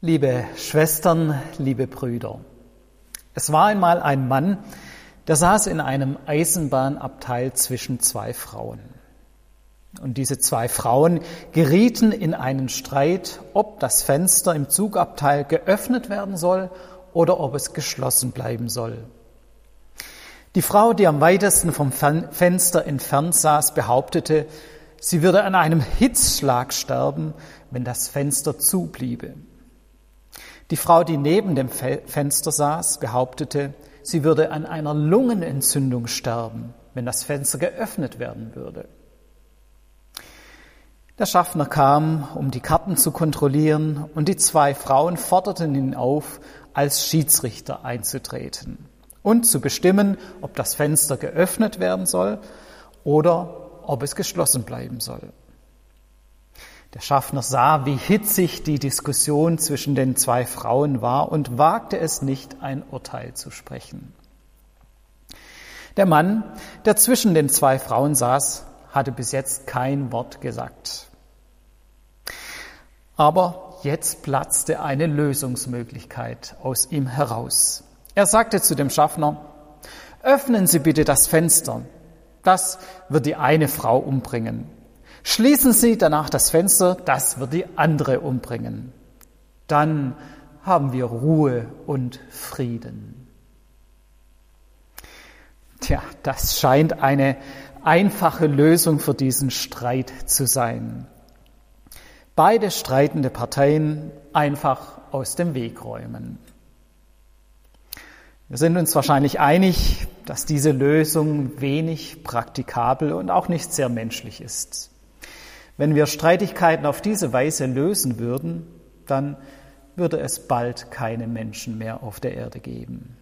Liebe Schwestern, liebe Brüder, es war einmal ein Mann, der saß in einem Eisenbahnabteil zwischen zwei Frauen. Und diese zwei Frauen gerieten in einen Streit, ob das Fenster im Zugabteil geöffnet werden soll oder ob es geschlossen bleiben soll. Die Frau, die am weitesten vom Fenster entfernt saß, behauptete, sie würde an einem Hitzschlag sterben, wenn das Fenster zubliebe. Die Frau, die neben dem Fenster saß, behauptete, sie würde an einer Lungenentzündung sterben, wenn das Fenster geöffnet werden würde. Der Schaffner kam, um die Karten zu kontrollieren, und die zwei Frauen forderten ihn auf, als Schiedsrichter einzutreten und zu bestimmen, ob das Fenster geöffnet werden soll oder ob es geschlossen bleiben soll. Der Schaffner sah, wie hitzig die Diskussion zwischen den zwei Frauen war und wagte es nicht, ein Urteil zu sprechen. Der Mann, der zwischen den zwei Frauen saß, hatte bis jetzt kein Wort gesagt. Aber jetzt platzte eine Lösungsmöglichkeit aus ihm heraus. Er sagte zu dem Schaffner, öffnen Sie bitte das Fenster. Das wird die eine Frau umbringen. Schließen Sie danach das Fenster, das wird die andere umbringen. Dann haben wir Ruhe und Frieden. Tja, das scheint eine einfache Lösung für diesen Streit zu sein. Beide streitende Parteien einfach aus dem Weg räumen. Wir sind uns wahrscheinlich einig, dass diese Lösung wenig praktikabel und auch nicht sehr menschlich ist. Wenn wir Streitigkeiten auf diese Weise lösen würden, dann würde es bald keine Menschen mehr auf der Erde geben.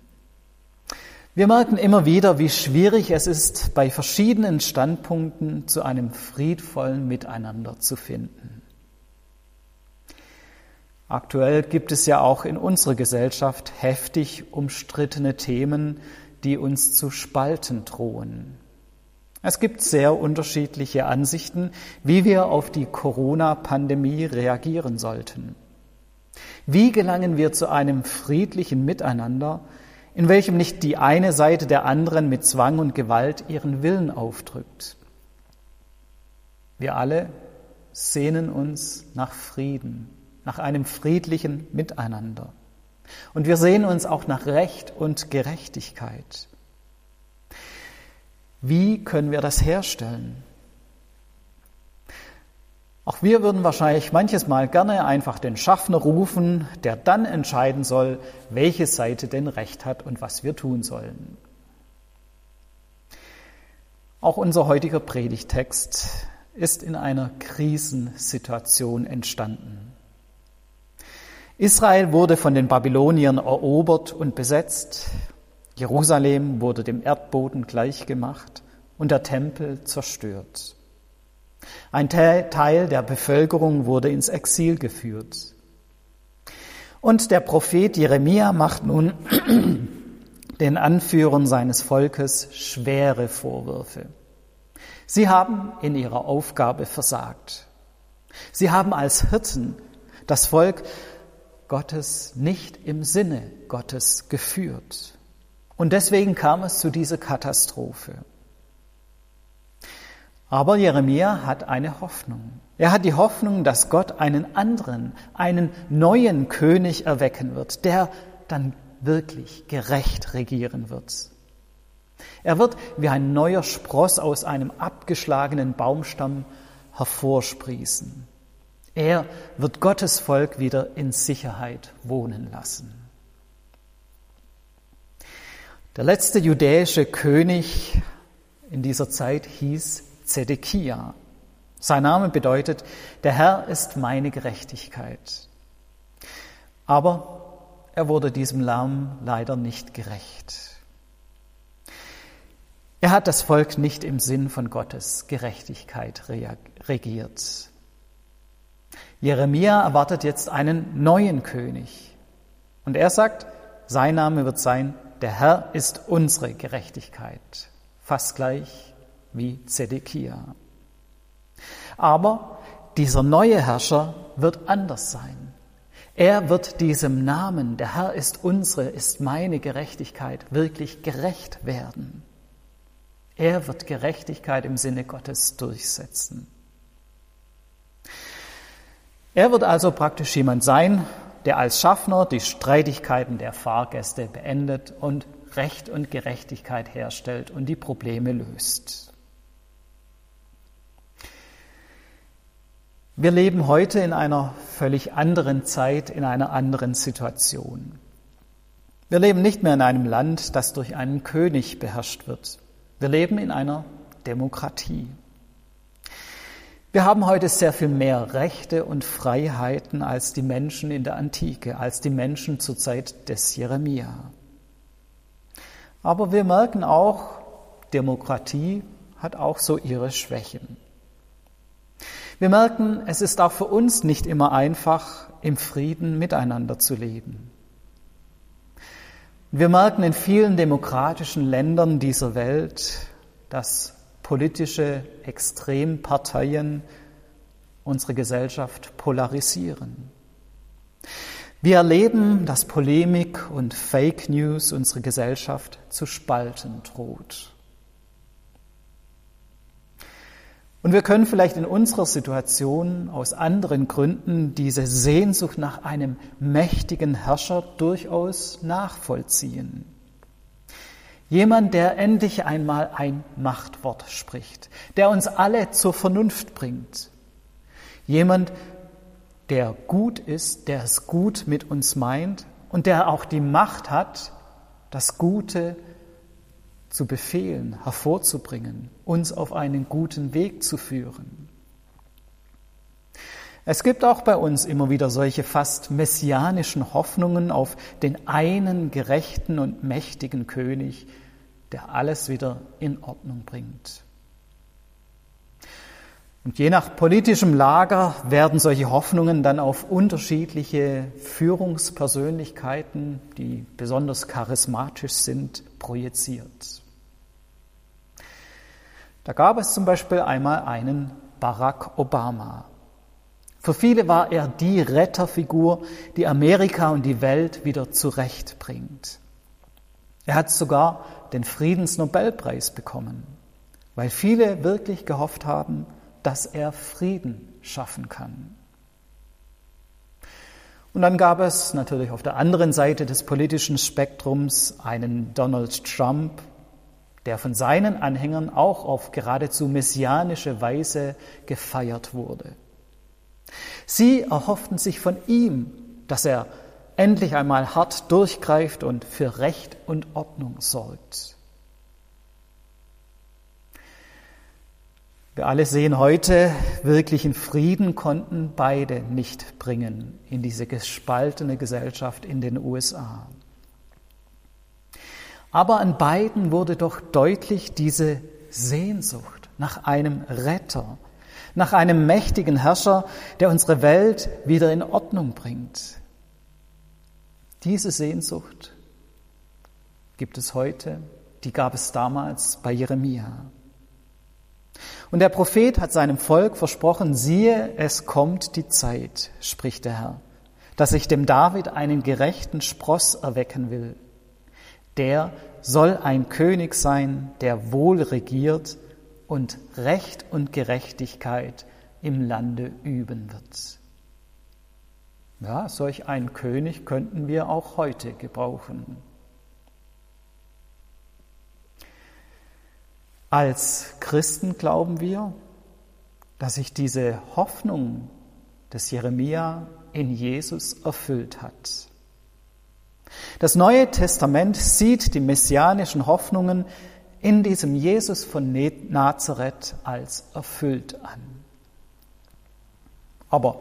Wir merken immer wieder, wie schwierig es ist, bei verschiedenen Standpunkten zu einem friedvollen Miteinander zu finden. Aktuell gibt es ja auch in unserer Gesellschaft heftig umstrittene Themen, die uns zu spalten drohen. Es gibt sehr unterschiedliche Ansichten, wie wir auf die Corona-Pandemie reagieren sollten. Wie gelangen wir zu einem friedlichen Miteinander, in welchem nicht die eine Seite der anderen mit Zwang und Gewalt ihren Willen aufdrückt? Wir alle sehnen uns nach Frieden, nach einem friedlichen Miteinander. Und wir sehnen uns auch nach Recht und Gerechtigkeit. Wie können wir das herstellen? Auch wir würden wahrscheinlich manches Mal gerne einfach den Schaffner rufen, der dann entscheiden soll, welche Seite denn recht hat und was wir tun sollen. Auch unser heutiger Predigtext ist in einer Krisensituation entstanden. Israel wurde von den Babyloniern erobert und besetzt. Jerusalem wurde dem Erdboden gleichgemacht und der Tempel zerstört. Ein Teil der Bevölkerung wurde ins Exil geführt. Und der Prophet Jeremia macht nun den Anführern seines Volkes schwere Vorwürfe. Sie haben in ihrer Aufgabe versagt. Sie haben als Hirten das Volk Gottes nicht im Sinne Gottes geführt. Und deswegen kam es zu dieser Katastrophe. Aber Jeremia hat eine Hoffnung. Er hat die Hoffnung, dass Gott einen anderen, einen neuen König erwecken wird, der dann wirklich gerecht regieren wird. Er wird wie ein neuer Spross aus einem abgeschlagenen Baumstamm hervorsprießen. Er wird Gottes Volk wieder in Sicherheit wohnen lassen. Der letzte judäische König in dieser Zeit hieß Zedekia. Sein Name bedeutet, der Herr ist meine Gerechtigkeit. Aber er wurde diesem Lärm leider nicht gerecht. Er hat das Volk nicht im Sinn von Gottes Gerechtigkeit regiert. Jeremia erwartet jetzt einen neuen König. Und er sagt, sein Name wird sein der Herr ist unsere Gerechtigkeit, fast gleich wie Zedekia. Aber dieser neue Herrscher wird anders sein. Er wird diesem Namen, der Herr ist unsere, ist meine Gerechtigkeit, wirklich gerecht werden. Er wird Gerechtigkeit im Sinne Gottes durchsetzen. Er wird also praktisch jemand sein, der als Schaffner die Streitigkeiten der Fahrgäste beendet und Recht und Gerechtigkeit herstellt und die Probleme löst. Wir leben heute in einer völlig anderen Zeit, in einer anderen Situation. Wir leben nicht mehr in einem Land, das durch einen König beherrscht wird. Wir leben in einer Demokratie. Wir haben heute sehr viel mehr Rechte und Freiheiten als die Menschen in der Antike, als die Menschen zur Zeit des Jeremia. Aber wir merken auch, Demokratie hat auch so ihre Schwächen. Wir merken, es ist auch für uns nicht immer einfach, im Frieden miteinander zu leben. Wir merken in vielen demokratischen Ländern dieser Welt, dass politische Extremparteien unsere Gesellschaft polarisieren. Wir erleben, dass Polemik und Fake News unsere Gesellschaft zu spalten droht. Und wir können vielleicht in unserer Situation aus anderen Gründen diese Sehnsucht nach einem mächtigen Herrscher durchaus nachvollziehen. Jemand, der endlich einmal ein Machtwort spricht, der uns alle zur Vernunft bringt. Jemand, der gut ist, der es gut mit uns meint und der auch die Macht hat, das Gute zu befehlen, hervorzubringen, uns auf einen guten Weg zu führen. Es gibt auch bei uns immer wieder solche fast messianischen Hoffnungen auf den einen gerechten und mächtigen König, der alles wieder in Ordnung bringt. Und je nach politischem Lager werden solche Hoffnungen dann auf unterschiedliche Führungspersönlichkeiten, die besonders charismatisch sind, projiziert. Da gab es zum Beispiel einmal einen Barack Obama. Für viele war er die Retterfigur, die Amerika und die Welt wieder zurechtbringt. Er hat sogar den Friedensnobelpreis bekommen, weil viele wirklich gehofft haben, dass er Frieden schaffen kann. Und dann gab es natürlich auf der anderen Seite des politischen Spektrums einen Donald Trump, der von seinen Anhängern auch auf geradezu messianische Weise gefeiert wurde. Sie erhofften sich von ihm, dass er endlich einmal hart durchgreift und für Recht und Ordnung sorgt. Wir alle sehen heute, wirklichen Frieden konnten beide nicht bringen in diese gespaltene Gesellschaft in den USA. Aber an beiden wurde doch deutlich diese Sehnsucht nach einem Retter, nach einem mächtigen Herrscher, der unsere Welt wieder in Ordnung bringt. Diese Sehnsucht gibt es heute, die gab es damals bei Jeremia. Und der Prophet hat seinem Volk versprochen, siehe, es kommt die Zeit, spricht der Herr, dass ich dem David einen gerechten Spross erwecken will der soll ein König sein, der wohl regiert und Recht und Gerechtigkeit im Lande üben wird. Ja, solch einen König könnten wir auch heute gebrauchen. Als Christen glauben wir, dass sich diese Hoffnung des Jeremia in Jesus erfüllt hat. Das Neue Testament sieht die messianischen Hoffnungen in diesem Jesus von Nazareth als erfüllt an. Aber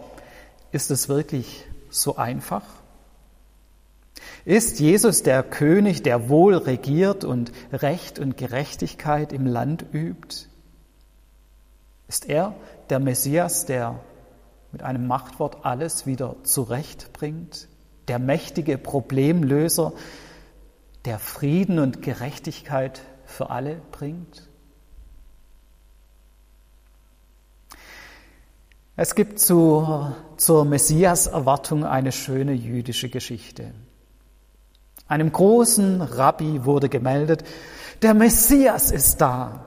ist es wirklich so einfach? Ist Jesus der König, der wohl regiert und Recht und Gerechtigkeit im Land übt? Ist er der Messias, der mit einem Machtwort alles wieder zurechtbringt? der mächtige Problemlöser, der Frieden und Gerechtigkeit für alle bringt? Es gibt zu, zur Messias-Erwartung eine schöne jüdische Geschichte. Einem großen Rabbi wurde gemeldet, der Messias ist da.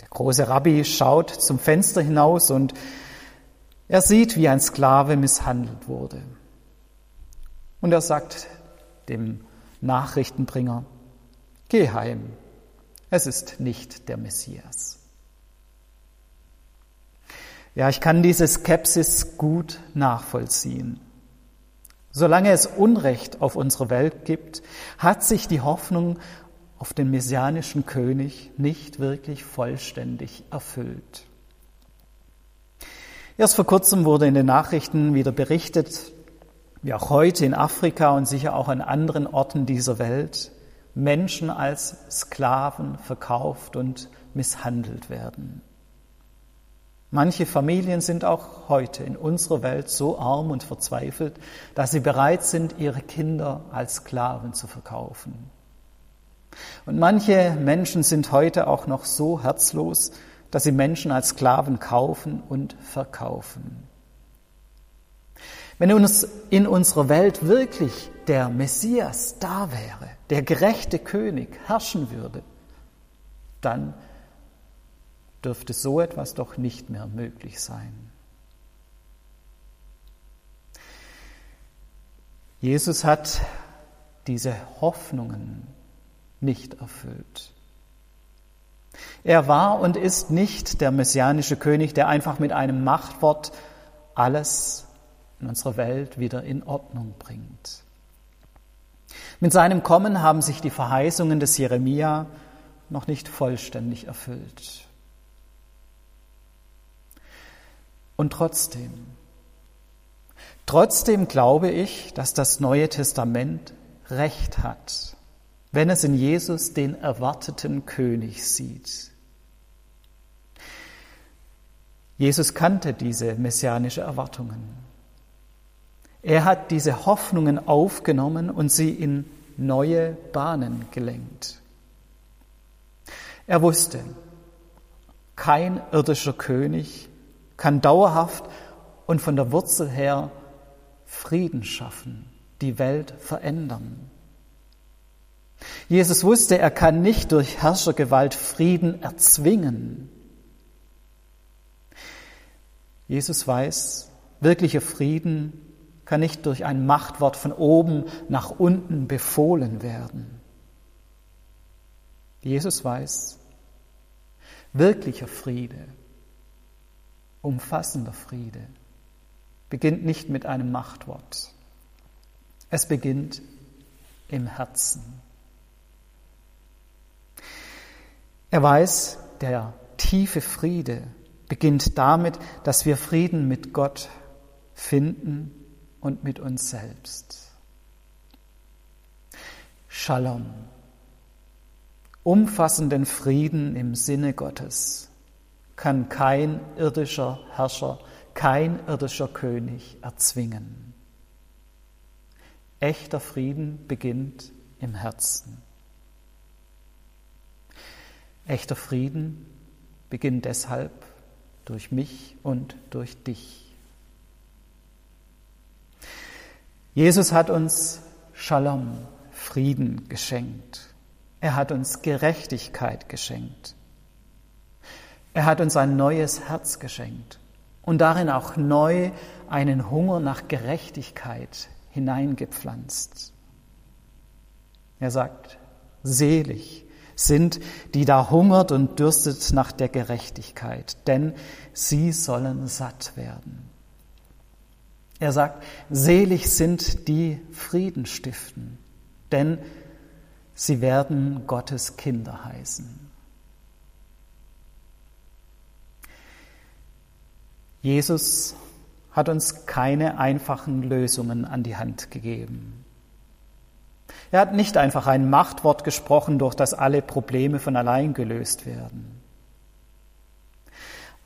Der große Rabbi schaut zum Fenster hinaus und er sieht, wie ein Sklave misshandelt wurde. Und er sagt dem Nachrichtenbringer, geh heim, es ist nicht der Messias. Ja, ich kann diese Skepsis gut nachvollziehen. Solange es Unrecht auf unserer Welt gibt, hat sich die Hoffnung auf den messianischen König nicht wirklich vollständig erfüllt. Erst vor kurzem wurde in den Nachrichten wieder berichtet, wie auch heute in Afrika und sicher auch an anderen Orten dieser Welt Menschen als Sklaven verkauft und misshandelt werden. Manche Familien sind auch heute in unserer Welt so arm und verzweifelt, dass sie bereit sind, ihre Kinder als Sklaven zu verkaufen. Und manche Menschen sind heute auch noch so herzlos, dass sie Menschen als Sklaven kaufen und verkaufen. Wenn uns in unserer Welt wirklich der Messias da wäre, der gerechte König herrschen würde, dann dürfte so etwas doch nicht mehr möglich sein. Jesus hat diese Hoffnungen nicht erfüllt. Er war und ist nicht der messianische König, der einfach mit einem Machtwort alles in unserer Welt wieder in Ordnung bringt. Mit seinem Kommen haben sich die Verheißungen des Jeremia noch nicht vollständig erfüllt. Und trotzdem, trotzdem glaube ich, dass das Neue Testament Recht hat, wenn es in Jesus den erwarteten König sieht. Jesus kannte diese messianische Erwartungen. Er hat diese Hoffnungen aufgenommen und sie in neue Bahnen gelenkt. Er wusste, kein irdischer König kann dauerhaft und von der Wurzel her Frieden schaffen, die Welt verändern. Jesus wusste, er kann nicht durch Herrschergewalt Frieden erzwingen. Jesus weiß, wirklicher Frieden kann nicht durch ein Machtwort von oben nach unten befohlen werden. Jesus weiß, wirklicher Friede umfassender Friede beginnt nicht mit einem Machtwort. Es beginnt im Herzen. Er weiß, der tiefe Friede beginnt damit, dass wir Frieden mit Gott finden und mit uns selbst. Shalom. Umfassenden Frieden im Sinne Gottes kann kein irdischer Herrscher, kein irdischer König erzwingen. Echter Frieden beginnt im Herzen. Echter Frieden beginnt deshalb durch mich und durch dich. Jesus hat uns Shalom, Frieden geschenkt. Er hat uns Gerechtigkeit geschenkt. Er hat uns ein neues Herz geschenkt und darin auch neu einen Hunger nach Gerechtigkeit hineingepflanzt. Er sagt, selig sind, die da hungert und dürstet nach der Gerechtigkeit, denn sie sollen satt werden. Er sagt, selig sind die Frieden stiften, denn sie werden Gottes Kinder heißen. Jesus hat uns keine einfachen Lösungen an die Hand gegeben. Er hat nicht einfach ein Machtwort gesprochen, durch das alle Probleme von allein gelöst werden.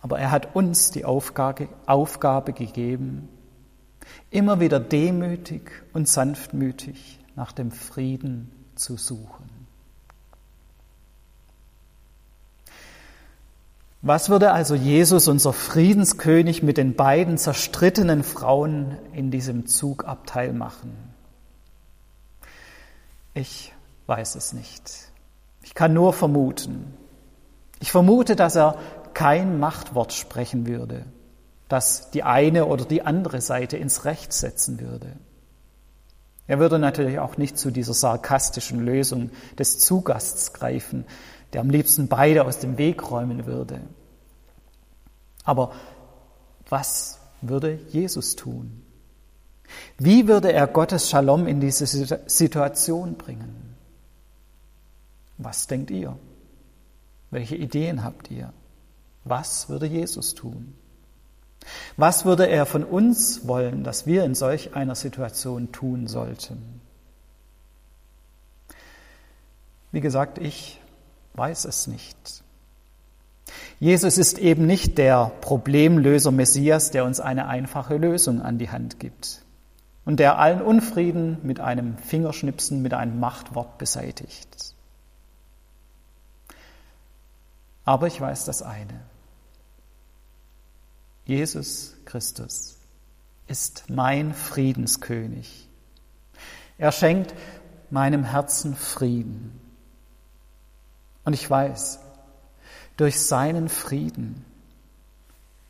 Aber er hat uns die Aufgabe, Aufgabe gegeben, immer wieder demütig und sanftmütig nach dem Frieden zu suchen. Was würde also Jesus, unser Friedenskönig, mit den beiden zerstrittenen Frauen in diesem Zugabteil machen? Ich weiß es nicht. Ich kann nur vermuten. Ich vermute, dass er kein Machtwort sprechen würde, das die eine oder die andere Seite ins Recht setzen würde. Er würde natürlich auch nicht zu dieser sarkastischen Lösung des Zugasts greifen, der am liebsten beide aus dem Weg räumen würde. Aber was würde Jesus tun? Wie würde er Gottes Shalom in diese Situation bringen? Was denkt ihr? Welche Ideen habt ihr? Was würde Jesus tun? Was würde er von uns wollen, dass wir in solch einer Situation tun sollten? Wie gesagt, ich weiß es nicht. Jesus ist eben nicht der Problemlöser Messias, der uns eine einfache Lösung an die Hand gibt und der allen Unfrieden mit einem Fingerschnipsen, mit einem Machtwort beseitigt. Aber ich weiß das eine. Jesus Christus ist mein Friedenskönig. Er schenkt meinem Herzen Frieden. Und ich weiß, durch seinen Frieden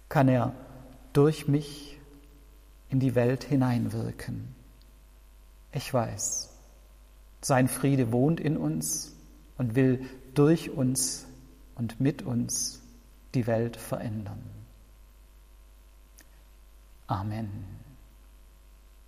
kann er durch mich in die Welt hineinwirken. Ich weiß, sein Friede wohnt in uns und will durch uns und mit uns die Welt verändern. Amen.